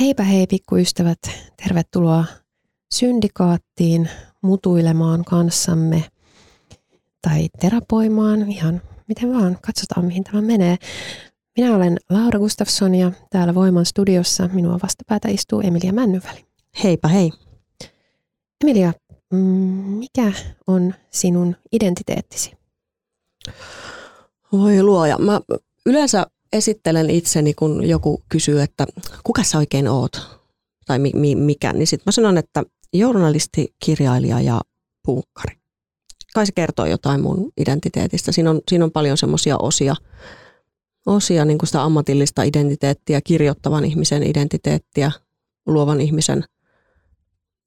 Heipä hei pikkuystävät, tervetuloa syndikaattiin mutuilemaan kanssamme tai terapoimaan, ihan miten vaan, katsotaan mihin tämä menee. Minä olen Laura Gustafsson ja täällä Voiman studiossa minua vastapäätä istuu Emilia Männyväli. Heipä hei. Emilia, mm, mikä on sinun identiteettisi? Voi luoja. Mä yleensä esittelen itseni, kun joku kysyy, että kuka sä oikein oot? Tai mi- mi- mikä, niin sitten mä sanon, että journalisti, kirjailija ja punkkari. Kai se kertoo jotain mun identiteetistä. Siinä on, siinä on paljon semmoisia osia, osia niin kuin sitä ammatillista identiteettiä, kirjoittavan ihmisen identiteettiä, luovan ihmisen.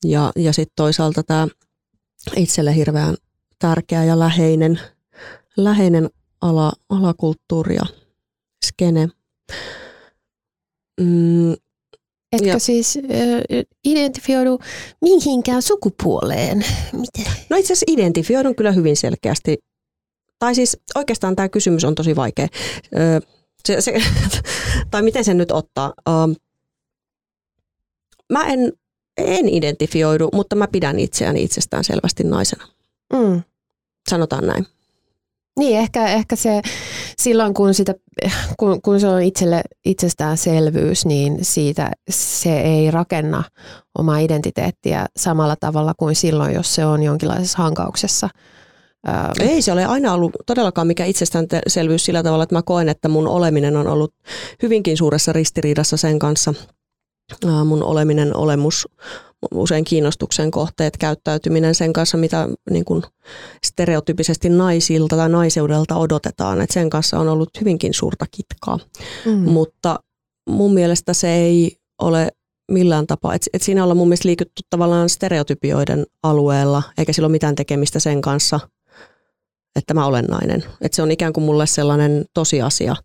Ja, ja sitten toisaalta tämä itselle hirveän tärkeä ja läheinen, läheinen ala, alakulttuuri ja skene. Mm, Etkö ja. siis äh, identifioidu mihinkään sukupuoleen? Miten? No itse asiassa identifioidun kyllä hyvin selkeästi. Tai siis oikeastaan tämä kysymys on tosi vaikea. Ö, se, se, tai miten sen nyt ottaa? Ö, mä en, en identifioidu, mutta mä pidän itseäni itsestään selvästi naisena. Mm. Sanotaan näin. Niin, ehkä, ehkä se silloin, kun, sitä, kun, kun se on itselle itsestäänselvyys, niin siitä se ei rakenna omaa identiteettiä samalla tavalla kuin silloin, jos se on jonkinlaisessa hankauksessa. Ei se ole aina ollut todellakaan mikä itsestäänselvyys sillä tavalla, että mä koen, että mun oleminen on ollut hyvinkin suuressa ristiriidassa sen kanssa. Mun oleminen, olemus usein kiinnostuksen kohteet, käyttäytyminen sen kanssa, mitä niin kuin stereotypisesti naisilta tai naiseudelta odotetaan. että sen kanssa on ollut hyvinkin suurta kitkaa. Mm. Mutta mun mielestä se ei ole millään tapaa. Et, et siinä ollaan mun mielestä liikytty tavallaan stereotypioiden alueella, eikä sillä ole mitään tekemistä sen kanssa, että mä olen nainen. Et se on ikään kuin mulle sellainen tosiasia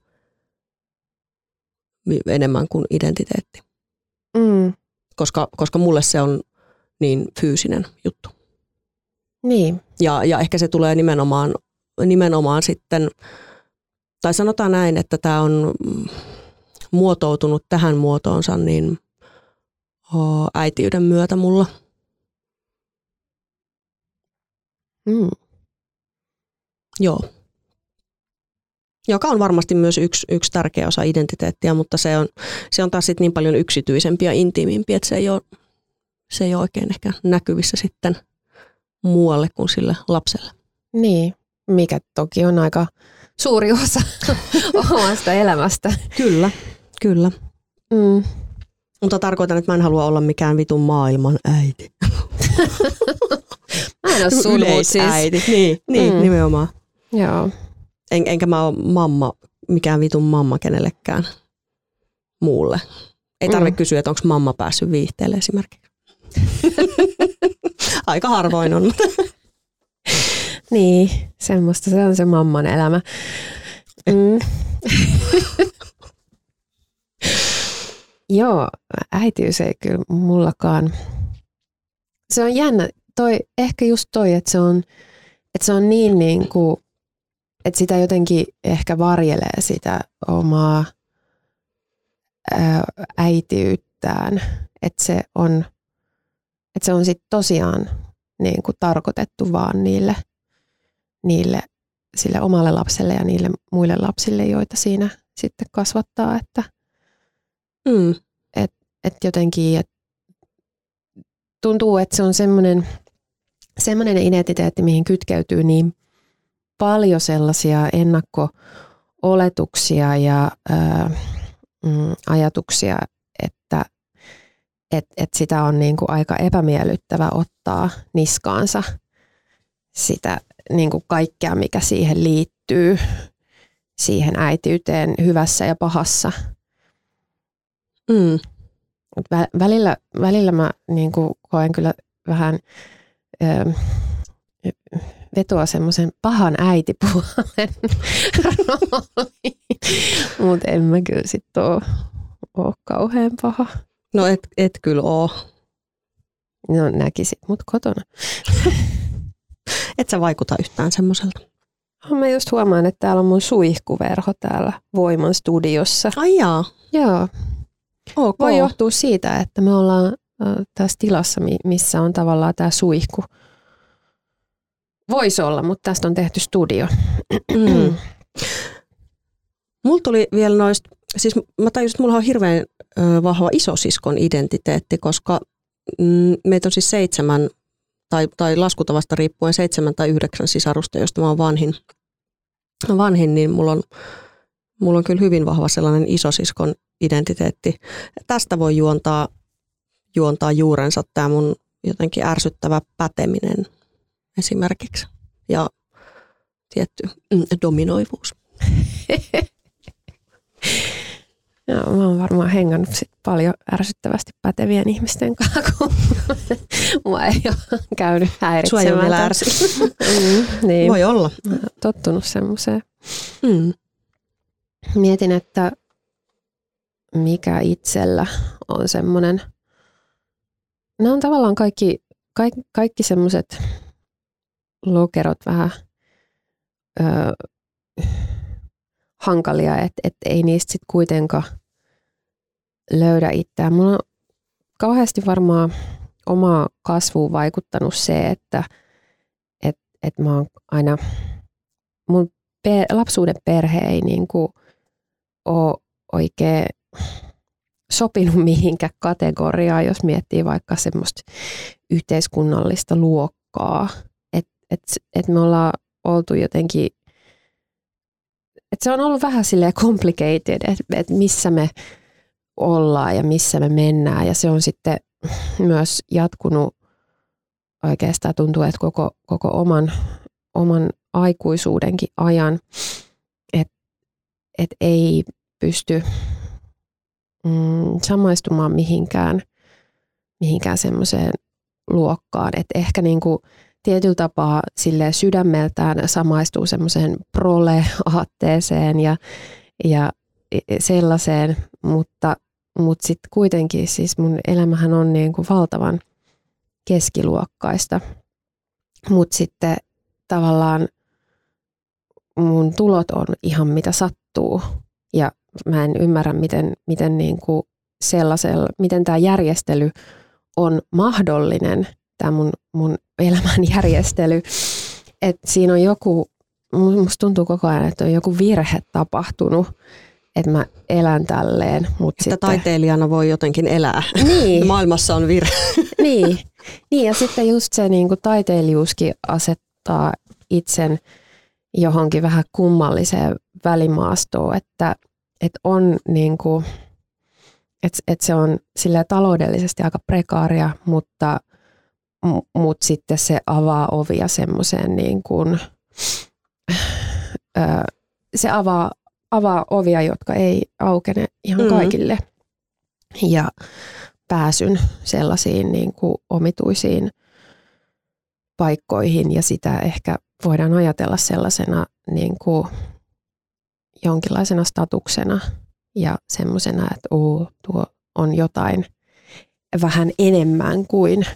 enemmän kuin identiteetti. Mm koska, koska mulle se on niin fyysinen juttu. Niin. Ja, ja ehkä se tulee nimenomaan, nimenomaan sitten, tai sanotaan näin, että tämä on muotoutunut tähän muotoonsa niin oh, äitiyden myötä mulla. Mm. Joo joka on varmasti myös yksi, yksi tärkeä osa identiteettiä, mutta se on, se on taas sit niin paljon yksityisempi ja intiimimpi, että se ei, ole, se ei ole oikein ehkä näkyvissä sitten muualle kuin sille lapselle. Niin, mikä toki on aika suuri osa omasta elämästä. Kyllä, kyllä. Mm. Mutta tarkoitan, että mä en halua olla mikään vitun maailman äiti. mä en ole sun, siis. äiti. Niin, niin mm. nimenomaan. Joo. En, enkä mä ole mamma, mikään vitun mamma kenellekään muulle. Ei tarvitse mm. kysyä, että onko mamma päässyt viihteelle esimerkiksi. Aika harvoin on. niin, semmoista se on se mamman elämä. Mm. Joo, äitiys ei kyllä mullakaan. Se on jännä, toi, ehkä just toi, että se on, että se on niin, niin kuin että sitä jotenkin ehkä varjelee sitä omaa äitiyttään, että se on, että se on sit tosiaan niin kuin tarkoitettu vaan niille, niille sille omalle lapselle ja niille muille lapsille, joita siinä sitten kasvattaa, että mm. et, et jotenkin et tuntuu, että se on semmoinen, semmoinen identiteetti, mihin kytkeytyy niin paljon sellaisia ennakko-oletuksia ja ää, mm, ajatuksia, että et, et sitä on niin kuin aika epämiellyttävä ottaa niskaansa sitä niin kuin kaikkea, mikä siihen liittyy, siihen äitiyteen hyvässä ja pahassa. Mm. Välillä, välillä mä niin kuin koen kyllä vähän ö, vetoa semmoisen pahan äitipuolen rooliin, mutta en mä kyllä sitten ole, ole kauhean paha. No et, et kyllä oo. No näkisit mut kotona. et sä vaikuta yhtään semmoiselta. Mä just huomaan, että täällä on mun suihkuverho täällä Voiman studiossa. Ai jaa. Joo. Ok. Voi johtua siitä, että me ollaan tässä tilassa, missä on tavallaan tämä suihku. Voisi olla, mutta tästä on tehty studio. Mm. Mulla tuli vielä noista, siis mä tajusin, että mulla on hirveän vahva isosiskon identiteetti, koska mm, meitä on siis seitsemän, tai, tai laskutavasta riippuen seitsemän tai yhdeksän sisarusta, josta mä oon vanhin. Vanhin, niin mulla on, mulla on kyllä hyvin vahva sellainen isosiskon identiteetti. Tästä voi juontaa, juontaa juurensa tämä mun jotenkin ärsyttävä päteminen esimerkiksi ja tietty mm, dominoivuus. Joo, mä oon varmaan hengannut sit paljon ärsyttävästi pätevien ihmisten kanssa, kun mua ei ole käynyt häiritsemään. Sua ei ole vielä ärsy. mm, niin. Voi olla. Mä tottunut semmoiseen. Mm. Mietin, että mikä itsellä on semmoinen, nämä on tavallaan kaikki, kaikki, kaikki semmoiset lokerot vähän ö, hankalia, että et ei niistä sitten kuitenkaan löydä itseään. Mulla on kauheasti varmaan omaa kasvuun vaikuttanut se, että et, et mä oon aina, mun per, lapsuuden perhe ei niinku ole oikein sopinut mihinkä kategoriaan, jos miettii vaikka semmoista yhteiskunnallista luokkaa. Että et, me ollaan oltu jotenkin et se on ollut vähän silleen complicated, että et missä me ollaan ja missä me mennään. Ja se on sitten myös jatkunut oikeastaan tuntuu, että koko, koko oman, oman aikuisuudenkin ajan, että et ei pysty mm, samaistumaan mihinkään, mihinkään semmoiseen luokkaan. Että ehkä niinku tietyllä tapaa sille sydämeltään samaistuu semmoiseen prole-aatteeseen ja, ja sellaiseen, mutta, mutta sitten kuitenkin siis mun elämähän on niin kuin valtavan keskiluokkaista. Mutta sitten tavallaan mun tulot on ihan mitä sattuu ja mä en ymmärrä, miten, miten niin kuin sellaisella, miten tämä järjestely on mahdollinen, tämä mun, mun elämän järjestely, että siinä on joku, musta tuntuu koko ajan, että on joku virhe tapahtunut, että mä elän tälleen. Mut että sitten, taiteilijana voi jotenkin elää. Niin. Maailmassa on virhe. Niin. niin, ja sitten just se niin kuin taiteilijuuskin asettaa itsen johonkin vähän kummalliseen välimaastoon, että, että on niin kuin, että, että se on sille taloudellisesti aika prekaaria, mutta mutta sitten se avaa ovia semmoiseen niin kuin, se avaa, avaa ovia, jotka ei aukene ihan mm. kaikille. Ja pääsyn sellaisiin niin kuin omituisiin paikkoihin ja sitä ehkä voidaan ajatella sellaisena niin kuin jonkinlaisena statuksena ja semmoisena, että uu, tuo on jotain vähän enemmän kuin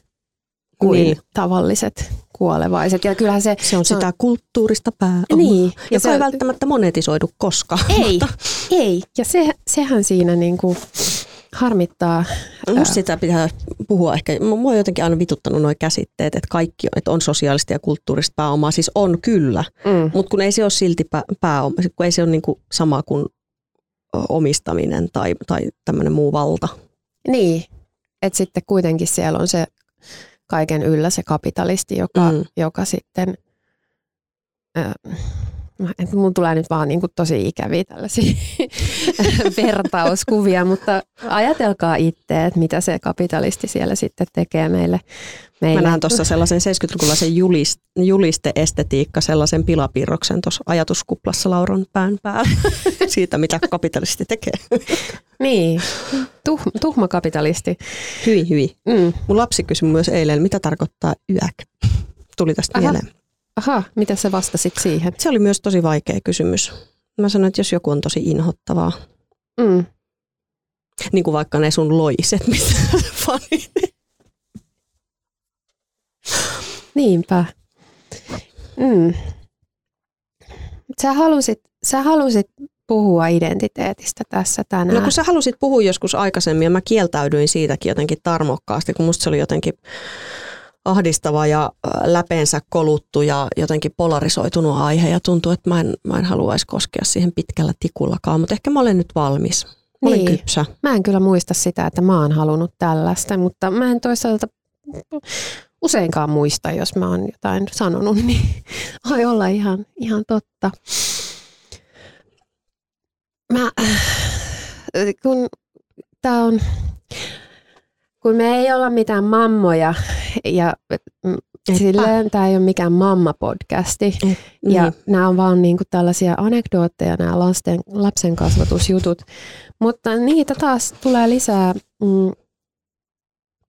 kuin niin. tavalliset kuolevaiset. Ja kyllähän se, se on se sitä on, kulttuurista pääomaa, niin, ja joka se, ei välttämättä monetisoidu koskaan. Ei, mutta. ei. ja se, sehän siinä niin kuin harmittaa. Musta sitä pitää puhua ehkä. Mua on jotenkin aina vituttanut nuo käsitteet, että kaikki että on sosiaalista ja kulttuurista pääomaa. Siis on kyllä, mm. mutta kun ei se ole silti pääoma, kun ei se ole niin kuin sama kuin omistaminen tai, tai tämmöinen muu valta. Niin, että sitten kuitenkin siellä on se kaiken yllä se kapitalisti, joka, mm. joka sitten että mun tulee nyt vaan niin kuin tosi ikäviä tällaisia vertauskuvia, mutta ajatelkaa itse, että mitä se kapitalisti siellä sitten tekee meille. meille. Mä näen tuossa sellaisen 70-lukulaisen juliste, juliste-estetiikka, sellaisen pilapiirroksen tuossa ajatuskuplassa Lauron pään päällä siitä, mitä kapitalisti tekee. niin, tuh, tuhma kapitalisti. Hyi, hyi. Mm. Mun lapsi kysyi myös eilen, mitä tarkoittaa yäk. Tuli tästä Aha. mieleen. Aha, mitä sä vastasit siihen? Se oli myös tosi vaikea kysymys. Mä sanoin, että jos joku on tosi inhottavaa, mm. niin kuin vaikka ne sun loiset, mistä fanit. Niinpä. Mm. Sä halusit, sä halusit puhua identiteetistä tässä tänään. No kun sä halusit puhua joskus aikaisemmin ja mä kieltäydyin siitäkin jotenkin tarmokkaasti, kun musta se oli jotenkin ahdistava ja läpeensä koluttu ja jotenkin polarisoitunut aihe ja tuntuu, että mä en, mä en haluaisi koskea siihen pitkällä tikullakaan, mutta ehkä mä olen nyt valmis. Mä niin. olen kypsä. Mä en kyllä muista sitä, että mä oon halunnut tällaista, mutta mä en toisaalta useinkaan muista, jos mä oon jotain sanonut, niin voi olla ihan, ihan totta. Mä, kun tää on, kun me ei olla mitään mammoja ja mm, silleen tämä ei ole mikään mamma-podcasti. Et, niin. Ja nämä on vaan niinku tällaisia anekdootteja, nämä lasten, lapsen kasvatusjutut. Mutta niitä taas tulee lisää. Mm,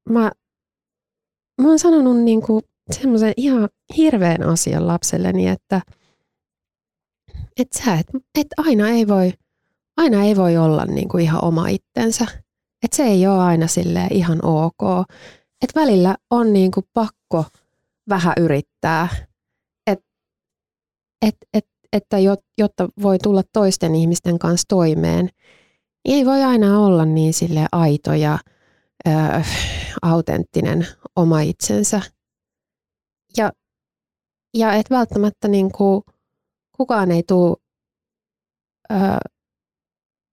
mä, mä oon sanonut niinku semmoisen ihan hirveän asian lapselleni, että et sä et, et aina ei voi aina ei voi olla niinku ihan oma itsensä. Et se ei ole aina sille ihan ok. Et välillä on niinku pakko vähän yrittää, et, et, et, että jotta voi tulla toisten ihmisten kanssa toimeen, niin ei voi aina olla niin sille aito ja ö, autenttinen oma itsensä. Ja, ja et välttämättä niinku, kukaan ei tule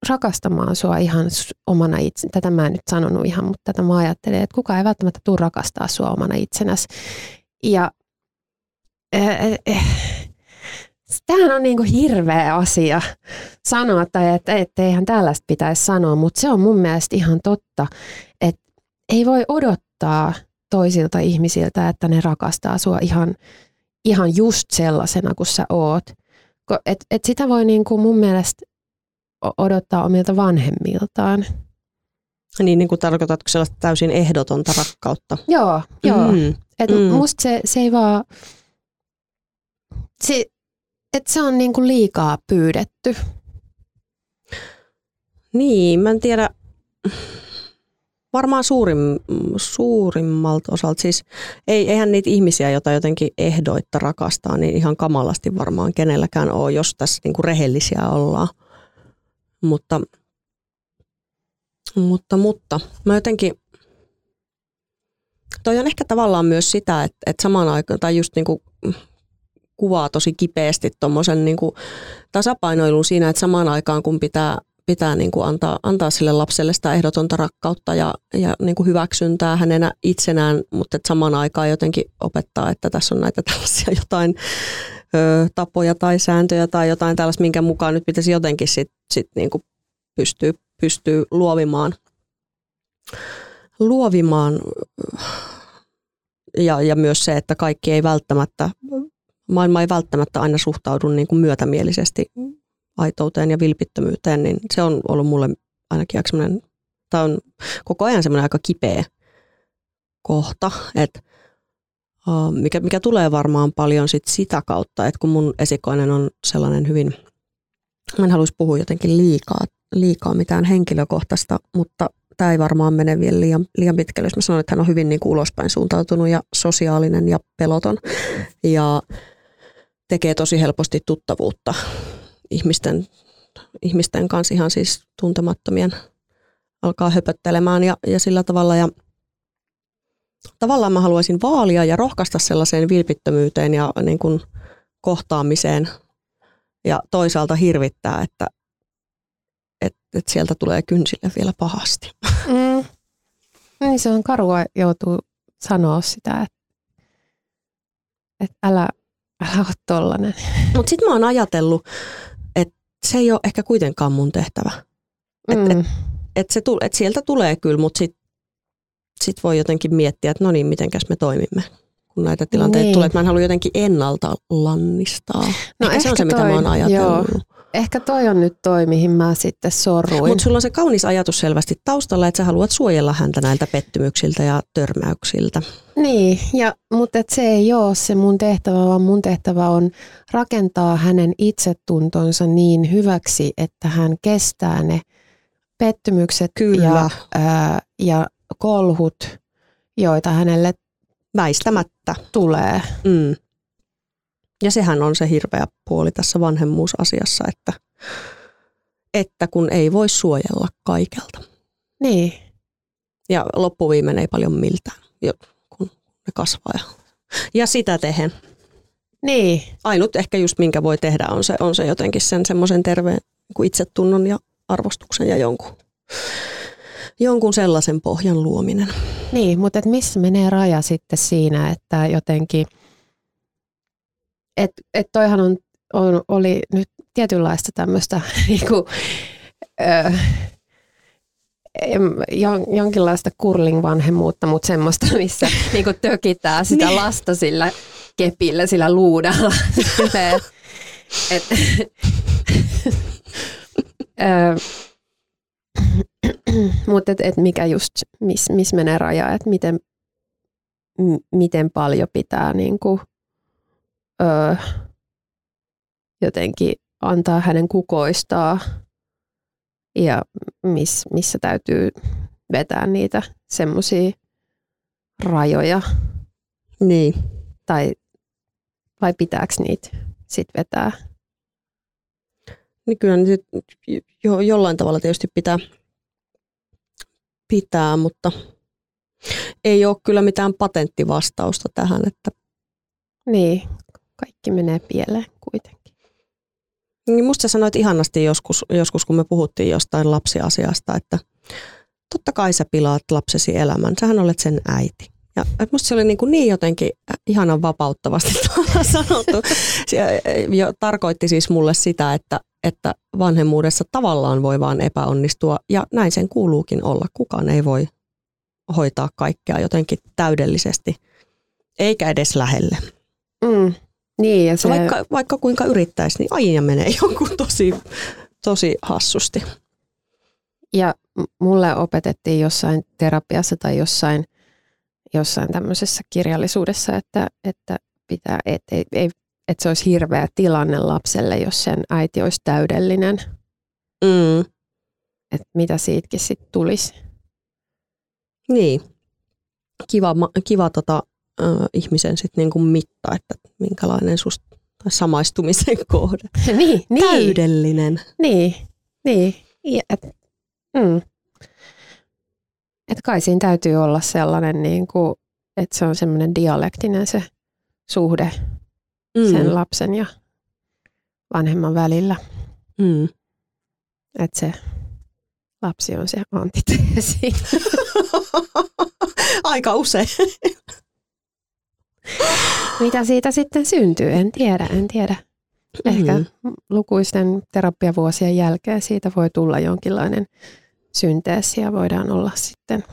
rakastamaan sua ihan omana itse. Tätä mä en nyt sanonut ihan, mutta tätä mä ajattelen, että kukaan ei välttämättä tule rakastaa sua omana itsenäsi. Ja äh, äh, tämähän on niinku hirveä asia sanoa, tai että, että eihän tällaista pitäisi sanoa, mutta se on mun mielestä ihan totta, että ei voi odottaa toisilta ihmisiltä, että ne rakastaa sua ihan, ihan just sellaisena kuin sä oot. Et, et sitä voi niinku mun mielestä odottaa omilta vanhemmiltaan. Niin, niin kuin tarkoitatko sellaista täysin ehdotonta rakkautta? Joo, joo. Mm. Et mm. Musta se, se ei vaan, se, et se on niin kuin liikaa pyydetty. Niin, mä en tiedä, varmaan suurim, suurimmalta osalta, siis ei, eihän niitä ihmisiä, joita jotenkin ehdoitta rakastaa, niin ihan kamalasti varmaan kenelläkään ole, jos tässä niin kuin rehellisiä ollaan. Mutta, mutta, mutta. Mä jotenkin, toi on ehkä tavallaan myös sitä, että, että samaan aikaan, tai just niin kuin kuvaa tosi kipeästi tuommoisen niin tasapainoilun siinä, että samaan aikaan kun pitää, pitää niin kuin antaa, antaa sille lapselle sitä ehdotonta rakkautta ja, ja niin kuin hyväksyntää hänenä itsenään, mutta että samaan aikaan jotenkin opettaa, että tässä on näitä tällaisia jotain ö, tapoja tai sääntöjä tai jotain tällaista, minkä mukaan nyt pitäisi jotenkin sit, sit niin kuin pystyy luovimaan, luovimaan ja, ja myös se, että kaikki ei välttämättä, maailma ei välttämättä aina suhtaudu niin kuin myötämielisesti aitouteen ja vilpittömyyteen, niin se on ollut mulle ainakin aika tämä on koko ajan semmoinen aika kipeä kohta, että mikä, mikä tulee varmaan paljon sit sitä kautta, että kun mun esikoinen on sellainen hyvin, mä en haluaisi puhua jotenkin liikaa, liikaa mitään henkilökohtaista, mutta tämä ei varmaan mene vielä liian, liian pitkälle, jos mä sanon, että hän on hyvin niin kuin ulospäin suuntautunut ja sosiaalinen ja peloton ja tekee tosi helposti tuttavuutta ihmisten, ihmisten kanssa ihan siis tuntemattomien alkaa höpöttelemään ja, ja sillä tavalla. Ja tavallaan mä haluaisin vaalia ja rohkaista sellaiseen vilpittömyyteen ja niin kuin kohtaamiseen ja toisaalta hirvittää, että, että, että sieltä tulee kynsille vielä pahasti. Mm. Niin se on karua joutuu sanoa sitä, että, että älä, älä ole tollanen. Mutta sitten mä oon ajatellut, että se ei ole ehkä kuitenkaan mun tehtävä. Että mm. et, et se, et sieltä tulee kyllä, mutta sitten sit voi jotenkin miettiä, että no niin, mitenkäs me toimimme kun näitä tilanteita niin. tulee. Että mä en halua jotenkin ennalta lannistaa. No ehkä, ehkä se on se, mitä mä oon ajatellut. Joo. Ehkä toi on nyt toi, mihin mä sitten sorruin. Mutta sulla on se kaunis ajatus selvästi taustalla, että sä haluat suojella häntä näiltä pettymyksiltä ja törmäyksiltä. Niin, ja, mutta et se ei ole se mun tehtävä, vaan mun tehtävä on rakentaa hänen itsetuntonsa niin hyväksi, että hän kestää ne pettymykset Kyllä. Ja, ää, ja kolhut, joita hänelle väistämättä tulee. Mm. Ja sehän on se hirveä puoli tässä vanhemmuusasiassa, että, että kun ei voi suojella kaikelta. Niin. Ja loppuviimein ei paljon miltään, kun ne kasvaa. Ja, ja sitä tehen. Niin. Ainut ehkä just minkä voi tehdä on se, on se jotenkin sen semmoisen terveen niin itsetunnon ja arvostuksen ja jonkun, jonkun sellaisen pohjan luominen. Niin, mutta et missä menee raja sitten siinä, että jotenkin – että et toihan on, on, oli nyt tietynlaista tämmöistä niinku, ö, jonkinlaista curling-vanhemmuutta, mutta semmoista, missä niinku tökitää sitä niin. lasta sillä kepillä, sillä luudalla. et, mutta et, et mikä just, missä mis menee raja, että miten, m- miten paljon pitää niinku, öö, jotenkin antaa hänen kukoistaa ja miss, missä täytyy vetää niitä semmoisia rajoja. Niin. Tai vai pitääkö niitä sitten vetää? Niin kyllä nyt jo, jollain tavalla tietysti pitää, pitää, mutta ei ole kyllä mitään patenttivastausta tähän. Että... Niin, kaikki menee pieleen kuitenkin. Niin musta sä sanoit ihanasti joskus, joskus, kun me puhuttiin jostain lapsiasiasta, että totta kai sä pilaat lapsesi elämän, sähän olet sen äiti. Ja musta se oli niin, kuin niin jotenkin ihanan vapauttavasti sanottu. Se jo tarkoitti siis mulle sitä, että, että vanhemmuudessa tavallaan voi vaan epäonnistua ja näin sen kuuluukin olla. Kukaan ei voi hoitaa kaikkea jotenkin täydellisesti, eikä edes lähelle. Mm. Niin, ja se... vaikka, vaikka kuinka yrittäisi, niin aina menee jonkun tosi, tosi hassusti. Ja mulle opetettiin jossain terapiassa tai jossain, jossain tämmöisessä kirjallisuudessa, että, että, pitää, et, ei, ei, että se olisi hirveä tilanne lapselle, jos sen äiti olisi täydellinen. Mm. Että mitä siitäkin sitten tulisi. Niin. Kiva, kiva tota, ihmisen sit niinku mitta, että minkälainen susta tai samaistumisen kohde. niin, niin. Täydellinen. Niin, niin. Et, mm. et kai siinä täytyy olla sellainen, niin kuin, että se on semmoinen dialektinen se suhde mm. sen lapsen ja vanhemman välillä. Mm. Että se lapsi on se antiteesi. Aika usein. Mitä siitä sitten syntyy, en tiedä, en tiedä. Ehkä mm-hmm. lukuisten terapiavuosien jälkeen siitä voi tulla jonkinlainen synteesi ja voidaan olla sitten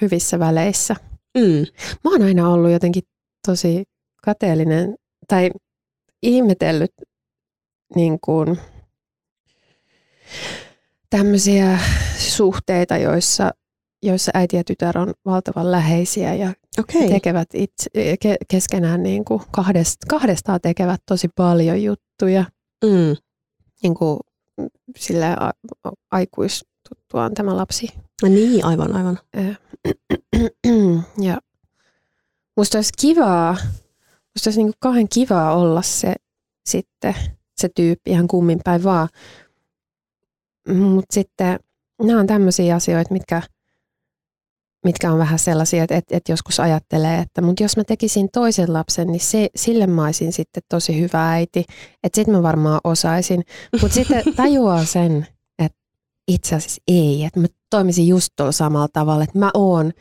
hyvissä väleissä. Mm. Mä oon aina ollut jotenkin tosi kateellinen tai ihmetellyt niin kuin, tämmöisiä suhteita, joissa joissa äiti ja tytär on valtavan läheisiä ja okay. tekevät itse, ke, keskenään niin kuin kahdest, kahdestaan tekevät tosi paljon juttuja. Mm. Niin kuin sille a, aikuistuttuaan tämä lapsi. No niin, aivan, aivan. ja musta olisi kivaa, musta olisi niin kuin kauhean kivaa olla se sitten, se tyyppi ihan kummin päin vaan. Mutta sitten nämä on tämmöisiä asioita, mitkä – mitkä on vähän sellaisia, että, että, että joskus ajattelee, että mutta jos mä tekisin toisen lapsen, niin se, sille mä olisin sitten tosi hyvä äiti, että sitten mä varmaan osaisin. Mutta sitten tajuaa sen, että itse asiassa ei, että mä toimisin just tuolla samalla tavalla, että mä oon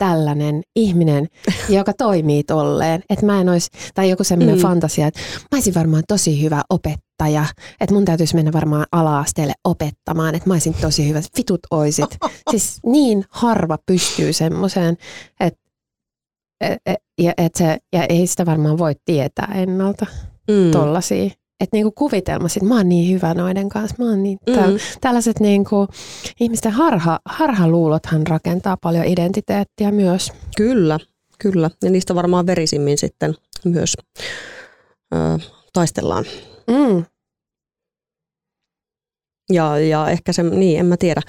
tällainen ihminen, joka toimii tolleen. Että mä en olisi, tai joku semmoinen mm. fantasia, että mä olisin varmaan tosi hyvä opettaja. Että mun täytyisi mennä varmaan ala-asteelle opettamaan, että mä olisin tosi hyvä. Vitut oisit. Siis niin harva pystyy semmoiseen, että et, et, ja, et se, ja ei sitä varmaan voi tietää ennalta mm. tollasia että niinku kuvitelma, että mä oon niin hyvä noiden kanssa. Mä oon niin, mm. täl, tällaiset niinku, ihmisten harha, harhaluulothan rakentaa paljon identiteettiä myös. Kyllä, kyllä. Ja niistä varmaan verisimmin sitten myös ö, taistellaan. Mm. Ja, ja ehkä se, niin en mä tiedä.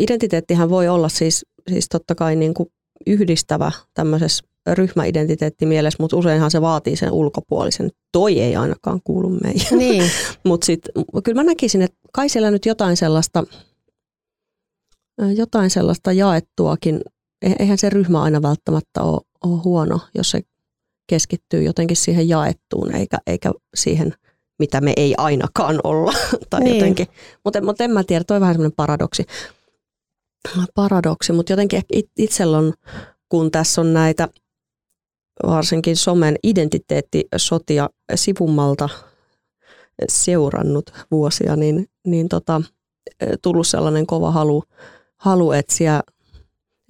Identiteettihän voi olla siis, siis totta kai niin kuin yhdistävä tämmöisessä ryhmäidentiteetti mielessä, mutta useinhan se vaatii sen ulkopuolisen. Toi ei ainakaan kuulu meihin. Niin. mutta sitten kyllä mä näkisin, että kai siellä nyt jotain sellaista, jotain sellaista jaettuakin, e-, eihän se ryhmä aina välttämättä ole, ole huono, jos se keskittyy jotenkin siihen jaettuun, eikä, eikä siihen, mitä me ei ainakaan olla. tai niin. jotenkin. Mutta, mutta en mä tiedä, toi on vähän semmoinen paradoksi. Paradoksi, mutta jotenkin itsellä on, kun tässä on näitä varsinkin somen identiteettisotia sivummalta seurannut vuosia, niin, niin tota, tullut sellainen kova halu, halu etsiä,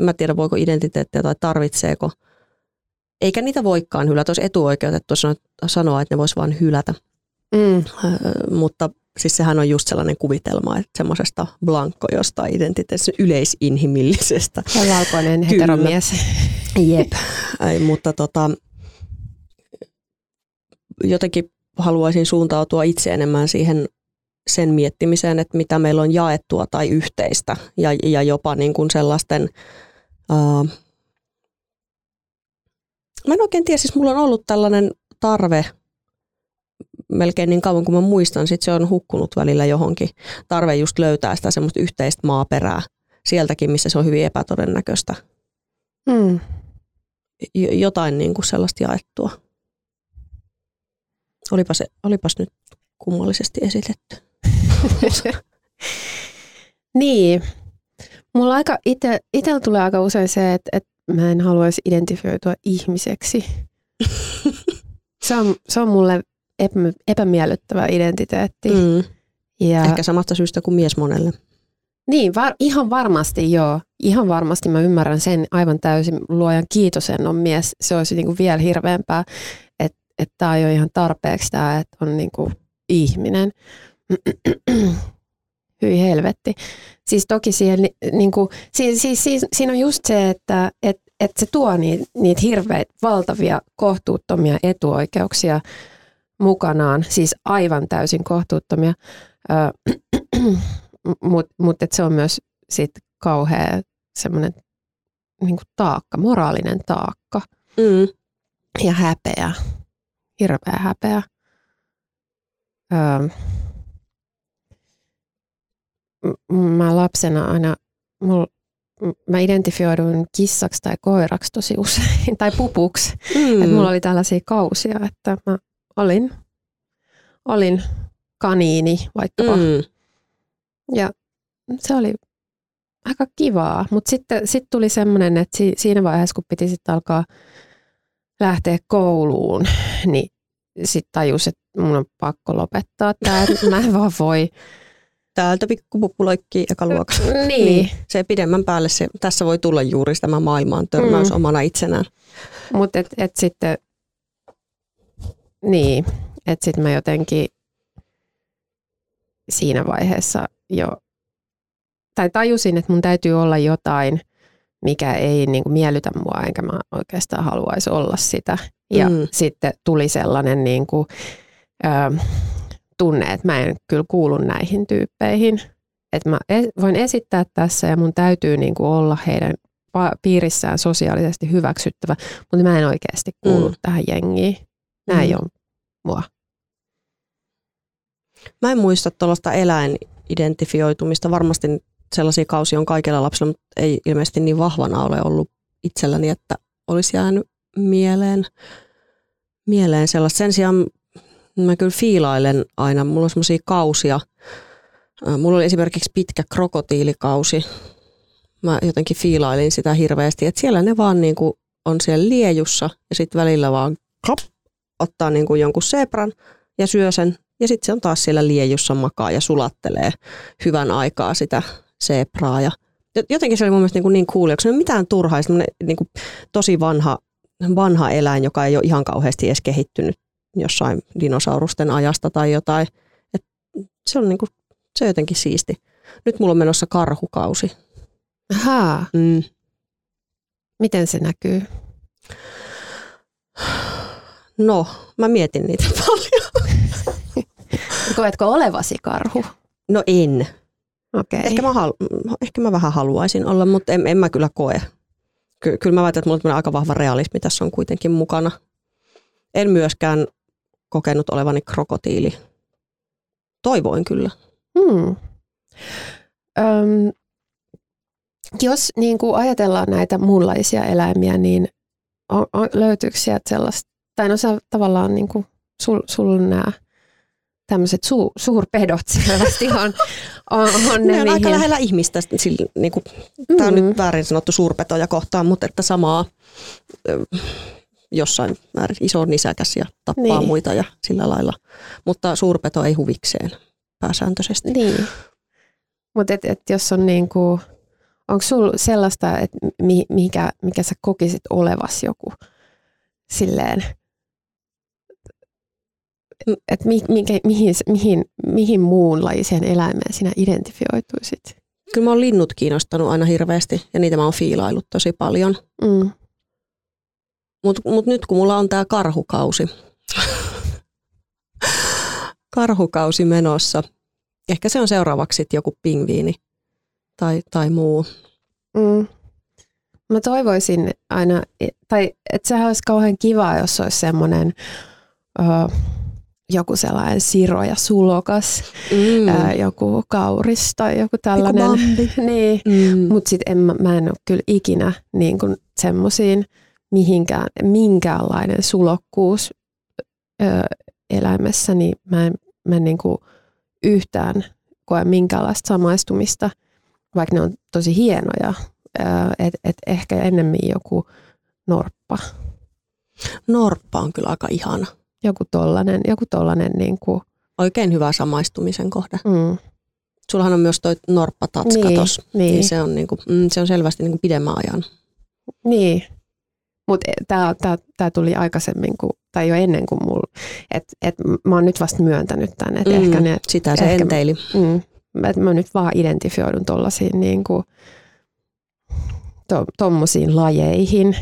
en mä tiedä voiko identiteettiä tai tarvitseeko, eikä niitä voikaan hylätä, olisi etuoikeutettu sanoa, että ne voisi vain hylätä. Mm. mutta siis sehän on just sellainen kuvitelma, että semmoisesta blankko jostain identiteetistä yleisinhimillisestä. Ja valkoinen heteromies. Jep, Ei, mutta tota, jotenkin haluaisin suuntautua itse enemmän siihen sen miettimiseen, että mitä meillä on jaettua tai yhteistä ja, ja jopa niin kuin sellaisten, uh, mä en oikein tiedä, siis mulla on ollut tällainen tarve melkein niin kauan kuin mä muistan, sit se on hukkunut välillä johonkin. Tarve just löytää sitä semmoista yhteistä maaperää sieltäkin, missä se on hyvin epätodennäköistä. Mm jotain niin kuin sellaista jaettua. Olipa se, olipas nyt kummallisesti esitetty. niin. Mulla aika ite, itellä tulee aika usein se, että, että mä en haluaisi identifioitua ihmiseksi. se, on, se on mulle epä, epämiellyttävä identiteetti. Mm. Ja, Ehkä samasta syystä kuin mies monelle. Niin, var, ihan varmasti joo. Ihan varmasti mä ymmärrän sen aivan täysin. Luojan kiitos en on mies. Se olisi niin kuin vielä hirveämpää, että että tämä on jo ihan tarpeeksi tämä, että on niin kuin ihminen. Hyi helvetti. Siis toki siihen, niin kuin, siis, siis, siis, siinä on just se, että et, et se tuo niitä, niitä hirveitä, valtavia, kohtuuttomia etuoikeuksia mukanaan. Siis aivan täysin kohtuuttomia. mutta mut se on myös sit kauhea semmoinen niin taakka, moraalinen taakka mm. ja häpeä, hirveä häpeä. Öö, mä lapsena aina, mul, mä identifioidun kissaksi tai koiraksi tosi usein, tai pupuksi. Mm. Et mulla oli tällaisia kausia, että mä olin, olin kaniini vaikkapa. Mm. Ja se oli aika kivaa, mutta sitten sit tuli semmoinen, että si, siinä vaiheessa, kun piti sitten alkaa lähteä kouluun, niin sitten tajus, että mun on pakko lopettaa tämä, mä en vaan voi. Täältä pikkupuppu loikkii eka luokka. Niin. niin. Se pidemmän päälle, se, tässä voi tulla juuri tämä maailmaan törmäys mm. omana itsenään. Mutta et, et sitten, niin, että sitten mä jotenkin siinä vaiheessa jo, tai tajusin, että mun täytyy olla jotain, mikä ei niin kuin miellytä mua, enkä mä oikeastaan haluaisi olla sitä. Ja mm. sitten tuli sellainen niin kuin, ö, tunne, että mä en kyllä kuulu näihin tyyppeihin. Että mä e-, voin esittää tässä ja mun täytyy niin kuin olla heidän piirissään sosiaalisesti hyväksyttävä, mutta mä en oikeasti kuulu mm. tähän jengiin. Näin mm. ei ole mua. Mä en muista tuollaista eläinidentifioitumista. Varmasti sellaisia kausia on kaikilla lapsilla, mutta ei ilmeisesti niin vahvana ole ollut itselläni, että olisi jäänyt mieleen, mieleen sellaista. Sen sijaan mä kyllä fiilailen aina. Mulla on semmoisia kausia. Mulla oli esimerkiksi pitkä krokotiilikausi mä jotenkin fiilailin sitä hirveästi, että siellä ne vaan niin kuin on siellä liejussa ja sitten välillä vaan klop, ottaa niin kuin jonkun sebran ja syö sen ja sitten se on taas siellä liejussa makaa ja sulattelee hyvän aikaa sitä sebraa ja jotenkin se oli mun mielestä niin, kuin niin cool, se ei ole mitään turhaa, niin kuin tosi vanha, vanha eläin, joka ei ole ihan kauheasti edes kehittynyt jossain dinosaurusten ajasta tai jotain. Et se on niin kuin, se on jotenkin siisti. Nyt mulla on menossa karhukausi. Ahaa. Mm. Miten se näkyy? No, mä mietin niitä paljon. Koetko olevasi karhu? No en. Okay. Ehkä, mä halu- ehkä mä vähän haluaisin olla, mutta en, en mä kyllä koe. Ky- kyllä mä väitän, että mulla on aika vahva realismi tässä on kuitenkin mukana. En myöskään kokenut olevani krokotiili. Toivoin kyllä. Hmm. Öm, jos niin kuin ajatellaan näitä muunlaisia eläimiä, niin on, on, löytyykö sieltä sellaista, tai no sä tavallaan niin kuin, sul, sul nämä tämmöiset su, suurpedot selvästi on, on, on ne, ne on mihin... aika lähellä ihmistä. Sillä, niin kuin, mm. Tämä on nyt väärin sanottu suurpetoja kohtaan, mutta että samaa jossain määrin iso nisäkäs ja tappaa niin. muita ja sillä lailla. Mutta suurpeto ei huvikseen pääsääntöisesti. Niin. Mutta et, et jos on niinku, onko sulla sellaista, että mikä, mikä sä kokisit olevas joku silleen, että mi, mihin, mihin, mihin, mihin muunlaiseen eläimeen sinä identifioituisit? Kyllä mä oon linnut kiinnostanut aina hirveästi ja niitä mä oon fiilailut tosi paljon. Mm. Mutta mut nyt kun mulla on tämä karhukausi, karhukausi menossa, ehkä se on seuraavaksi joku pingviini tai, tai muu. Mm. Mä toivoisin aina, tai että sehän olisi kauhean kiva, jos olisi semmoinen joku sellainen siro ja sulokas, mm. ää, joku kauris tai joku tällainen. niin. Mm. Mutta sitten mä, mä en ole kyllä ikinä niin semmoisiin mihinkään, minkäänlainen sulokkuus ö, eläimessä, niin mä en, mä en niin kuin yhtään koe minkäänlaista samaistumista, vaikka ne on tosi hienoja. Että et ehkä ennemmin joku norppa. Norppa on kyllä aika ihana. Joku tollanen, joku tollanen niin kuin... Oikein hyvä samaistumisen kohde. Mm. Sullahan on myös toi norppatatska niin, tuossa, niin. niin se, on niinku, mm, se on selvästi niinku pidemmän ajan. Niin, mutta tämä tää tuli aikaisemmin, kuin, tai jo ennen kuin mulla, että et mä oon nyt vasta myöntänyt tämän. Et mm, ehkä ne, sitä se ehkä, enteili. Mm, että mä nyt vaan identifioidun tuollaisiin niin kuin, tuommoisiin lajeihin,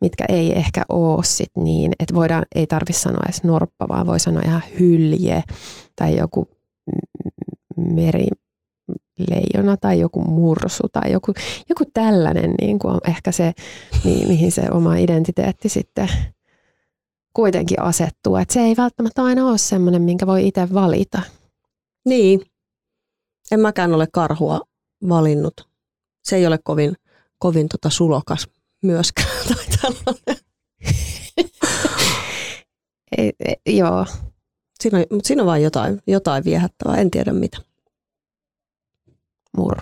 mitkä ei ehkä ole sit niin, että voidaan, ei tarvitse sanoa edes norppa, vaan voi sanoa ihan hylje tai joku merileijona tai joku mursu tai joku, joku tällainen niin kuin on ehkä se, niin, mihin se oma identiteetti sitten kuitenkin asettuu. Että se ei välttämättä aina ole semmoinen, minkä voi itse valita. Niin. En mäkään ole karhua valinnut. Se ei ole kovin kovin tota sulokas myöskään tai tällainen. ei, ei, joo. Siinä on, mutta siinä on vain jotain, jotain viehättävää, en tiedä mitä. Mur,